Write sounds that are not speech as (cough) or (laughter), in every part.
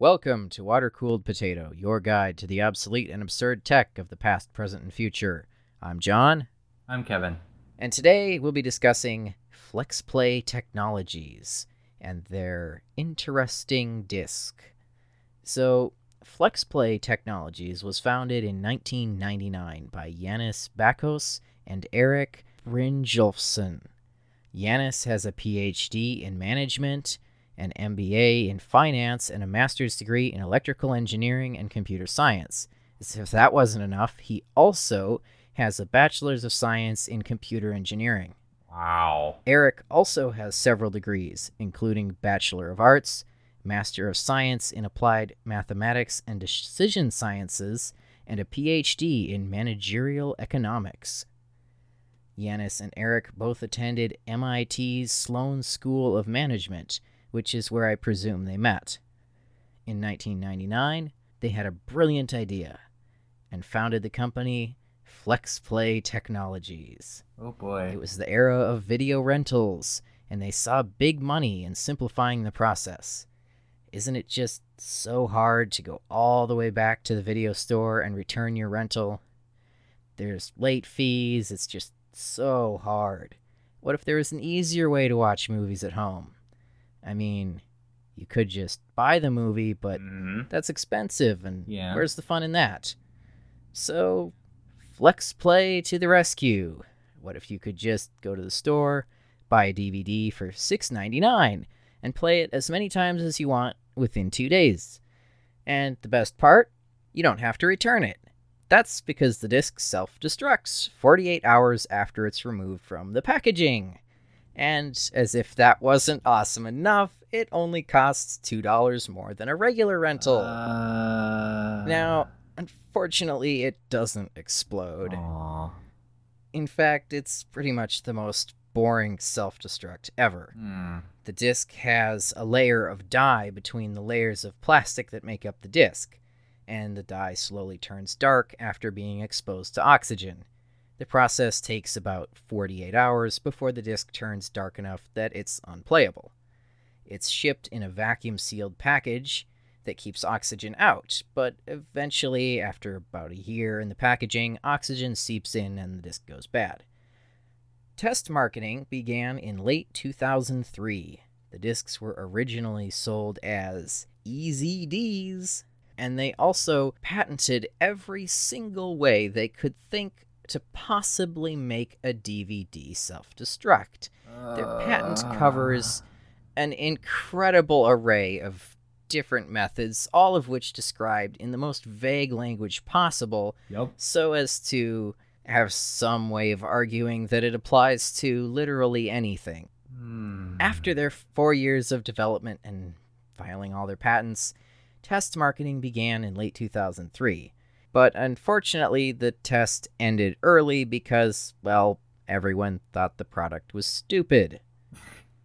Welcome to Water Cooled Potato, your guide to the obsolete and absurd tech of the past, present, and future. I'm John, I'm Kevin. and today we'll be discussing FlexPlay Technologies and their interesting disc. So, FlexPlay Technologies was founded in 1999 by Yannis Bakos and Erik Brynjolfsson. Yannis has a PhD in management, an MBA in finance, and a master's degree in electrical engineering and computer science. As if that wasn't enough, he also has a bachelor's of science in computer engineering. Wow. Erik also has several degrees, including Bachelor of Arts, Master of Science in Applied Mathematics and Decision Sciences, and a PhD in Managerial Economics. Yannis and Erik both attended MIT's Sloan School of Management, which is where I presume they met. In 1999, they had a brilliant idea and founded the company FlexPlay Technologies. Oh boy. It was the era of video rentals, and they saw big money in simplifying the process. Isn't it just so hard to go all the way back to the video store and return your rental? There's late fees, it's just so hard. What if there was an easier way to watch movies at home? I mean, you could just buy the movie, but Mhm. that's expensive, and Yeah. where's the fun in that? So, Flex Play to the rescue. What if you could just go to the store, buy a DVD for $6.99, and play it as many times as you want within two days? And the best part, you don't have to return it. That's because the disc self destructs 48 hours after it's removed from the packaging. And as if that wasn't awesome enough, it only costs $2 more than a regular rental. Uh, Now, unfortunately, it doesn't explode. Aw. In fact, it's pretty much the most boring self destruct ever. Hmm. The disc has a layer of dye between the layers of plastic that make up the disc, and the dye slowly turns dark after being exposed to oxygen. The process takes about 48 hours before the disc turns dark enough that it's unplayable. It's shipped in a vacuum sealed package that keeps oxygen out, but eventually, after about a year in the packaging, oxygen seeps in and the disc goes bad. Test marketing began in late 2003. The discs were originally sold as EZDs, and they also patented every single way they could think to possibly make a DVD self destruct. Their patent Uh, covers an incredible array of different methods, all of which described in the most vague language possible, Yep. so as to have some way of arguing that it applies to literally anything. Hmm. After their four years of development and filing all their patents, test marketing began in late 2003. But unfortunately, the test ended early because, well, everyone thought the product was stupid.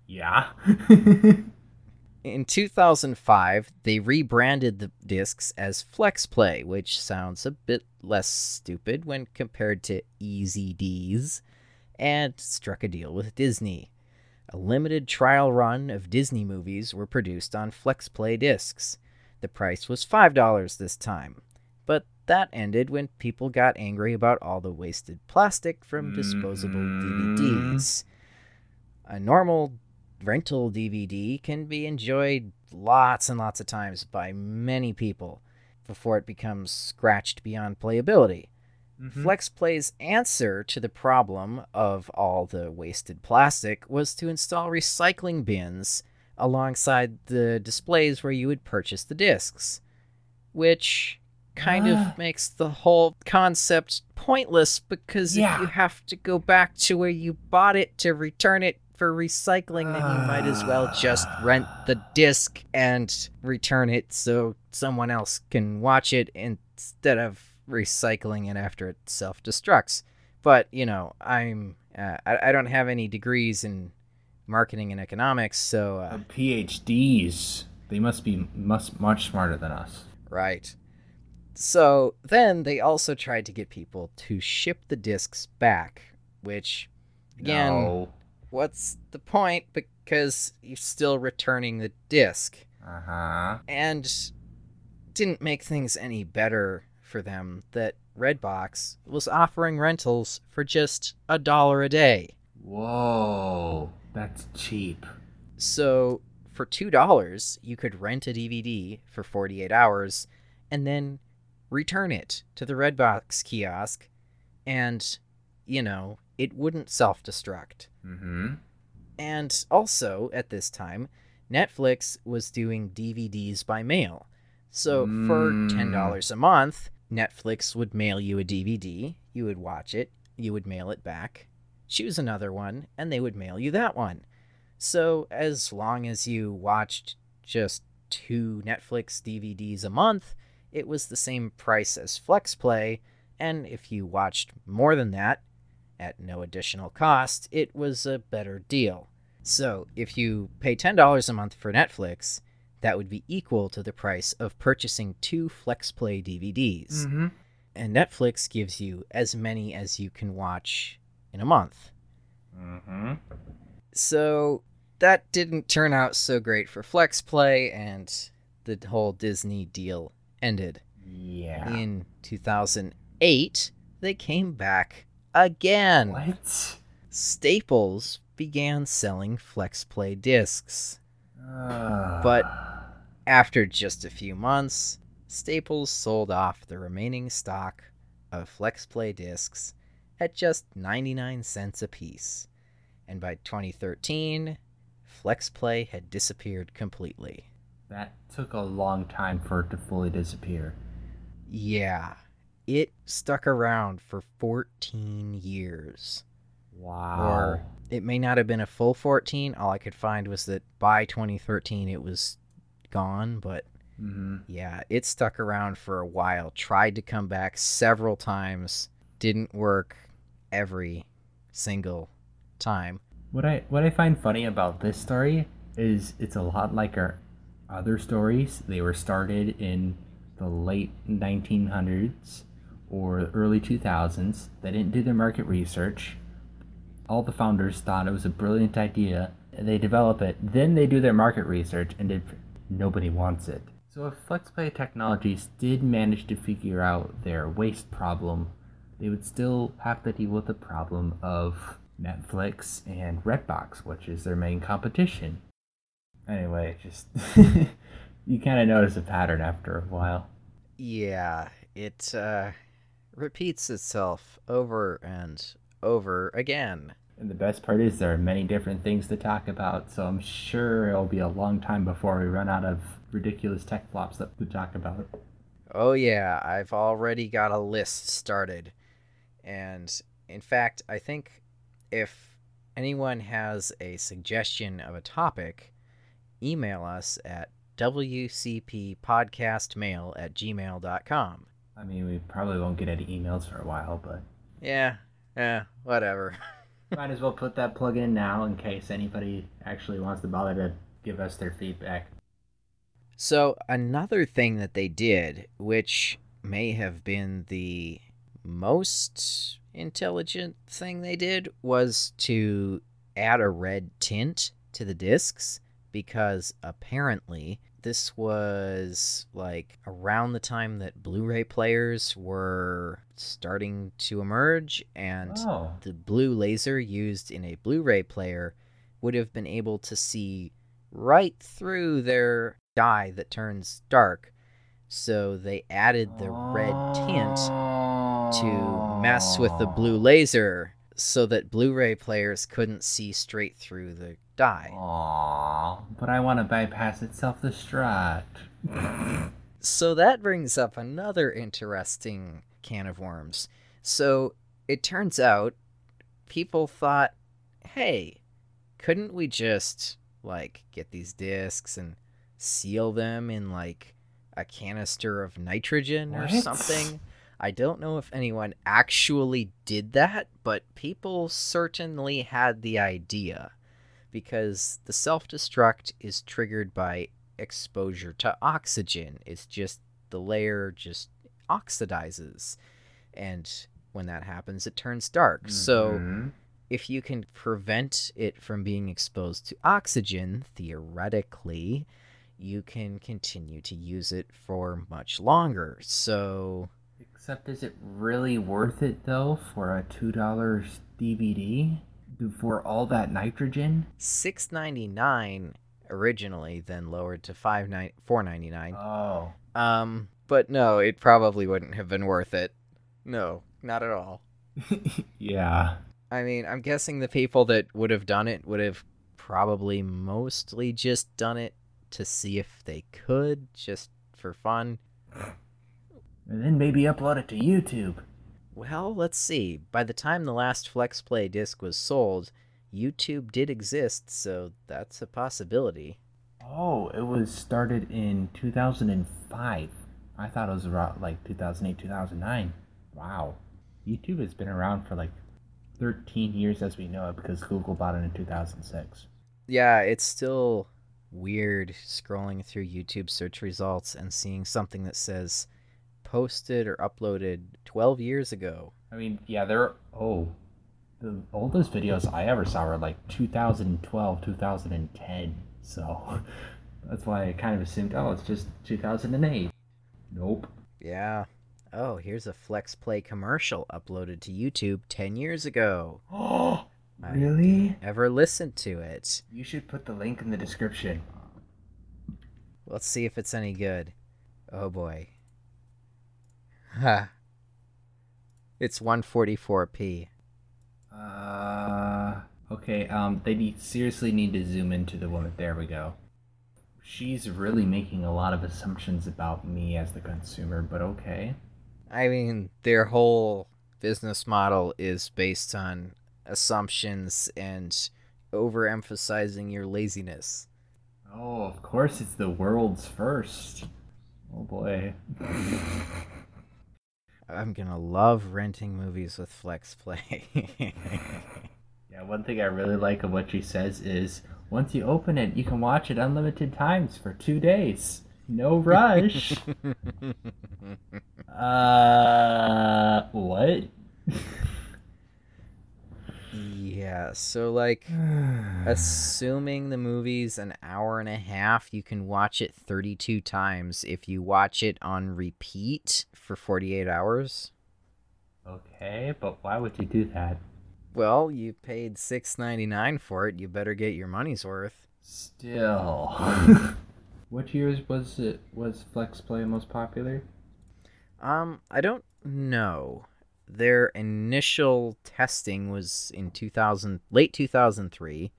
Yeah. In 2005, they rebranded the discs as FlexPlay, which sounds a bit less stupid when compared to EZDs, and struck a deal with Disney. A limited trial run of Disney movies were produced on FlexPlay discs. The price was $5 this time, but that ended when people got angry about all the wasted plastic from disposable. DVDs. A normal rental DVD can be enjoyed lots and lots of times by many people before it becomes scratched beyond playability. Mhm. FlexPlay's answer to the problem of all the wasted plastic was to install recycling bins alongside the displays where you would purchase the discs, which kind Ah. of makes the whole concept pointless because Yeah. if you have to go back to where you bought it to return it for recycling, then you might as well just rent the disc and return it so someone else can watch it instead of recycling it after it self destructs. But you know, I'm uh, I, I don't have any degrees in marketing and economics, so Uh, PhDs. They must be must much smarter than us. Right. So then they also tried to get people to ship the discs back, which, again, No. what's the point? Because you're still returning the disc. Uh huh. And didn't make things any better for them that Redbox was offering rentals for just a dollar a day. Whoa, that's cheap. So for $2, you could rent a DVD for 48 hours and then return it to the Redbox kiosk and, you know, it wouldn't self destruct. Mm-hmm. And also, at this time, Netflix was doing DVDs by mail. So for $10 a month, Netflix would mail you a DVD, you would watch it, you would mail it back, choose another one, and they would mail you that one. So as long as you watched just two Netflix DVDs a month, it was the same price as FlexPlay, and if you watched more than that, at no additional cost, it was a better deal. So, if you pay $10 a month for Netflix, that would be equal to the price of purchasing two FlexPlay DVDs. Mm-hmm. And Netflix gives you as many as you can watch in a month. Mm-hmm. So, that didn't turn out so great for FlexPlay, and the whole Disney deal ended. Yeah. In 2008, they came back again. What? Staples began selling FlexPlay discs. Uh, But- After just a few months, Staples sold off the remaining stock of FlexPlay discs at just 99 cents apiece. And by 2013, FlexPlay had disappeared completely. That took a long time for it to fully disappear. Yeah, it stuck around for 14 years. Wow. Or it may not have been a full 14. All I could find was that by 2013 it was gone, but mm-hmm. yeah, it stuck around for a while. Tried to come back several times, didn't work every single time. What I what I find funny about this story is it's a lot like our other stories. They were started in the late 1900s or early 2000s. They didn't do their market research. All the founders thought it was a brilliant idea. They develop it, then they do their market research, and if nobody wants it. So if FlexPlay Technologies did manage to figure out their waste problem, they would still have to deal with the problem of Netflix and Redbox, which is their main competition. Anyway, just (laughs) you kind of notice a pattern after a while. Yeah, it uh, repeats itself over and over again. And the best part is there are many different things to talk about, so I'm sure it'll be a long time before we run out of ridiculous tech flops that to talk about. Oh, yeah, I've already got a list started. And in fact, I think if anyone has a suggestion of a topic, email us at wcppodcastmail at gmail.com. I mean, we probably won't get any emails for a while, but Yeah, yeah, whatever. (laughs) might as well put that plug in now in case anybody actually wants to bother to give us their feedback. So, another thing that they did, which may have been the most intelligent thing they did, was to add a red tint to the discs because apparently this was like around the time that Blu ray players were starting to emerge, and Oh, the blue laser used in a Blu ray player would have been able to see right through their dye that turns dark. So they added the red tint to mess with the blue oh. laser so that Blu ray players couldn't see straight through the dye. Aww, but I want to bypass its self-destruct. So that brings up another interesting can of worms. So it turns out people thought, hey, couldn't we just like get these discs and seal them in like a canister of nitrogen or something? I don't know if anyone actually did that, but people certainly had the idea because the self destruct is triggered by exposure to oxygen. It's just the layer just oxidizes. And when that happens, it turns dark. So Mhm. if you can prevent it from being exposed to oxygen, theoretically, you can continue to use it for much longer. So, Except, is it really worth it though for a two dollars DVD for all that nitrogen? six ninety nine originally, then lowered to five nine four ninety nine. Oh, Um, but no, it probably wouldn't have been worth it. No, not at all. (laughs) yeah. I mean, I'm guessing the people that would have done it would have probably mostly just done it to see if they could, just for fun. And then maybe upload it to YouTube. Well, let's see. By the time the last FlexPlay disc was sold, YouTube did exist, so that's a possibility. Oh, it was started in 2005. I thought it was around like 2008, 2009. Wow. YouTube has been around for like 13 years as we know it because Google bought it in 2006. Yeah, it's still weird scrolling through YouTube search results and seeing something that says posted or uploaded 12 years ago. I mean, yeah, they're. Oh. The oldest videos I ever saw were like 2012, 2010. So (laughs) that's why I kind of assumed, oh, it's just 2008. Nope. Yeah. Oh, here's a Flex Play commercial uploaded to YouTube 10 years ago. Oh, (gasps) really? Ever listened to it? You should put the link in the description. Let's see if it's any good. Oh boy. Ha. It's 144p. Uh, okay. Um, they need, seriously need to zoom into the woman. There we go. She's really making a lot of assumptions about me as the consumer, but okay. I mean, their whole business model is based on assumptions and overemphasizing your laziness. Oh, of course, it's the world's first. Oh boy. (laughs) I'm gonna love renting movies with Flex Play. (laughs) yeah, one thing I really like of what she says is once you open it, you can watch it unlimited times for two days. No rush. (laughs) uh, what? (laughs) yeah, so like, assuming the movie's an hour and a half, you can watch it 32 times if you watch it on repeat for 48 hours. Okay, but why would you do that? Well, you paid 6.99 for it. You better get your money's worth. Still. (laughs) what years was it was Flex Play most popular? Um, I don't know. Their initial testing was in 2000 late 2003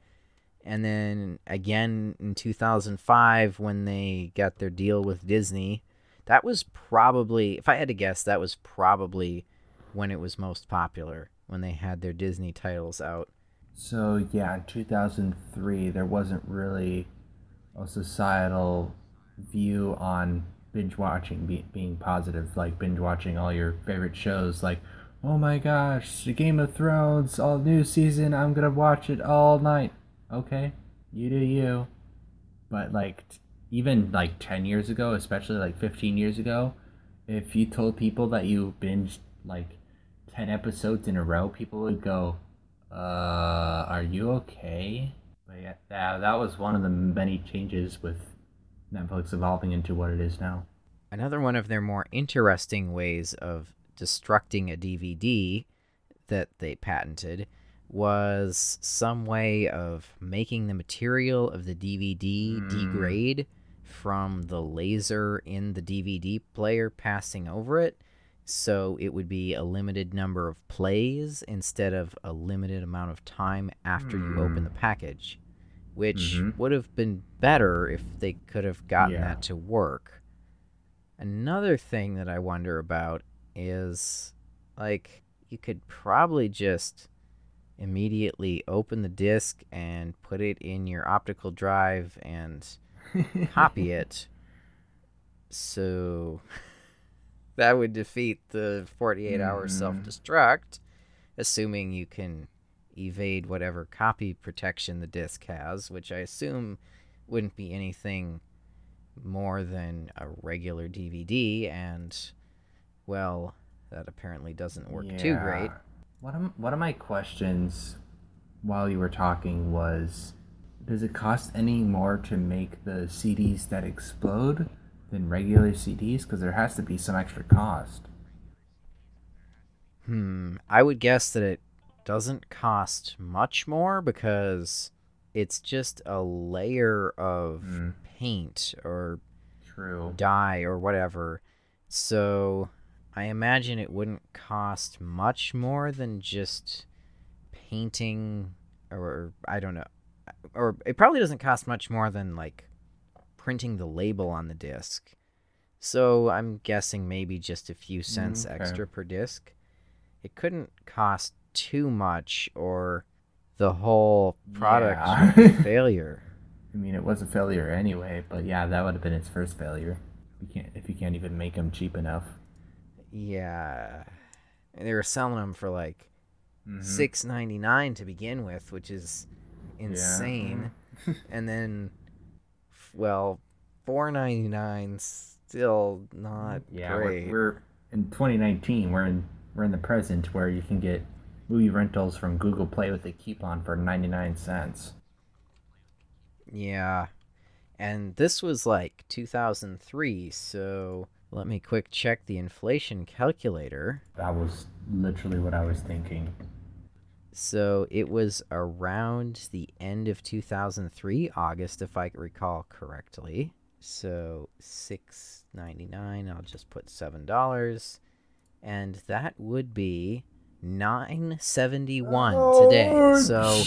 and then again in 2005 when they got their deal with Disney. That was probably if I had to guess that was probably when it was most popular when they had their Disney titles out. So, yeah, in 2003 there wasn't really a societal view on binge watching be- being positive like binge watching all your favorite shows like oh my gosh the game of thrones all new season i'm gonna watch it all night. Okay you do you. But like even like 10 years ago especially like 15 years ago if you told people that you binged like 10 episodes in a row people would go uh are you okay? But yeah that, that was one of the many changes with Netflix evolving into what it is now. Another one of their more interesting ways of destructing a DVD that they patented was some way of making the material of the DVD Mm. degrade from the laser in the DVD player passing over it. So it would be a limited number of plays instead of a limited amount of time after you open Hmm. the package, which Mhm. would have been better if they could have gotten Yeah. that to work. Another thing that I wonder about is like you could probably just immediately open the disc and put it in your optical drive and (laughs) copy it. So (laughs) that would defeat the 48 hour Mhm. self destruct, assuming you can evade whatever copy protection the disc has, which I assume wouldn't be anything more than a regular DVD, and well, that apparently doesn't work too great. One of one of my questions while you were talking was does it cost any more to make the CDs that explode than regular CDs? Because there has to be some extra cost. Hmm. I would guess that it doesn't cost much more because it's just a layer of Mm. paint or True. dye or whatever. So I imagine it wouldn't cost much more than just painting or I don't know. Or it probably doesn't cost much more than like printing the label on the disc. So I'm guessing maybe just a few mm, cents Okay. extra per disc. It couldn't cost too much or the whole product Yeah. would be a (laughs) failure. I mean, it was a failure anyway, but yeah, that would have been its first failure. You can't if you can't even make them cheap enough. Yeah. And they were selling them for like Mhm. six ninety nine to begin with, which is insane. (laughs) and then, well, four ninety nine still not Yeah, great. we're, we're in 2019. We're in we're in the present where you can get movie rentals from Google Play with a coupon for 99 cents. Yeah, and this was like two thousand three. So let me quick check the inflation calculator. That was literally what I was thinking. So it was around the end of 2003, August, if I recall correctly. So 6.99. I'll just put seven dollars, and that would be 9.71 today. So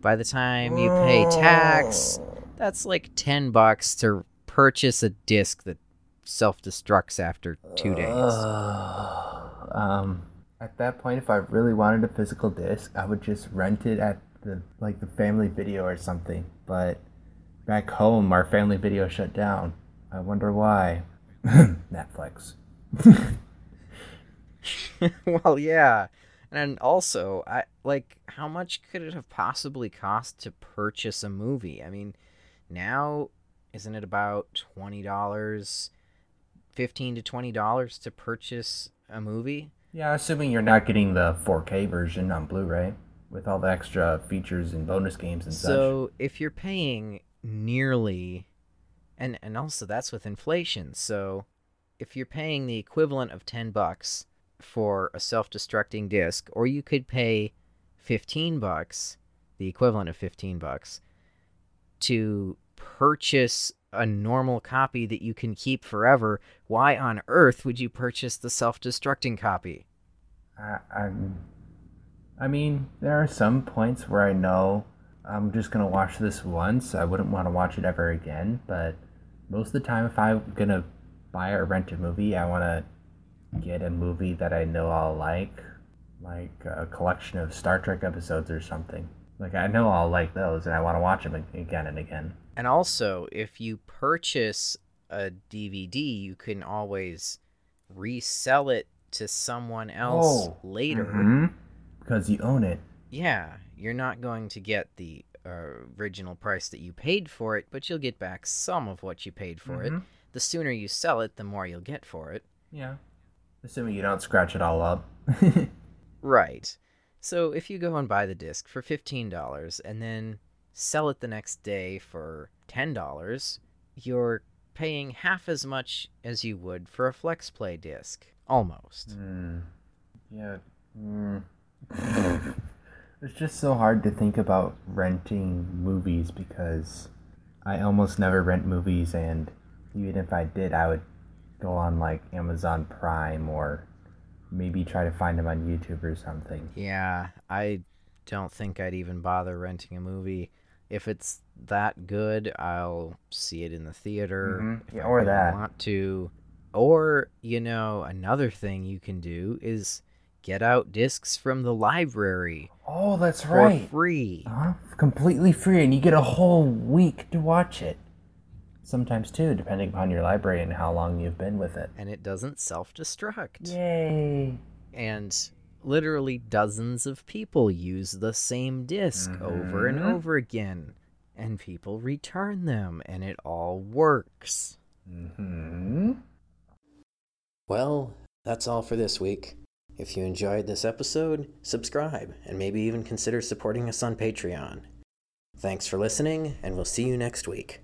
by the time you pay tax, that's like 10 bucks to purchase a disc that self-destructs after two days. um, at that point, if I really wanted a physical disc, I would just rent it at the like the family video or something. But back home, our family video shut down. I wonder why. (laughs) Netflix. (laughs) well, yeah. And also, I like how much could it have possibly cost to purchase a movie? I mean, now isn't it about $20, 15 to $20 to purchase a movie? Yeah, assuming you're not getting the 4K version on Blu-ray with all the extra features and bonus games and such. So, if you're paying nearly and and also that's with inflation. So, if you're paying the equivalent of 10 bucks for a self-destructing disc or you could pay 15 bucks, the equivalent of 15 bucks to purchase a normal copy that you can keep forever, why on earth would you purchase the self-destructing copy? I, I'm, I mean, there are some points where I know I'm just gonna watch this once. I wouldn't want to watch it ever again. But most of the time, if I'm gonna buy or rent a movie, I want to get a movie that I know I'll like, like a collection of Star Trek episodes or something. Like I know I'll like those, and I want to watch them again and again. And also, if you purchase a DVD, you can always resell it to someone else Oh. later. Mhm. Because you own it. Yeah, you're not going to get the uh, original price that you paid for it, but you'll get back some of what you paid for it. Mhm. The sooner you sell it, the more you'll get for it. Yeah. Assuming you don't scratch it all up. (laughs) Right. So if you go and buy the disc for $15 and then sell it the next day for $10, you're paying half as much as you would for a FlexPlay disc. Almost. Mm. Yeah. Mm. (laughs) it's just so hard to think about renting movies because I almost never rent movies, and even if I did, I would go on like Amazon Prime or maybe try to find them on YouTube or something. Yeah, I don't think I'd even bother renting a movie. If it's that good, I'll see it in the theater. Mhm. If Yeah, I or really that. want to. Or, you know, another thing you can do is get out discs from the library Oh, that's for right. free. Huh? Completely free, and you get a whole week to watch it. Sometimes two, depending upon your library and how long you've been with it. And it doesn't self destruct. Yay! And literally dozens of people use the same disk over and Mhm. over again. And people return them, and it all works. Hmm. Well, that's all for this week. If you enjoyed this episode, subscribe and maybe even consider supporting us on Patreon. Thanks for listening, and we'll see you next week.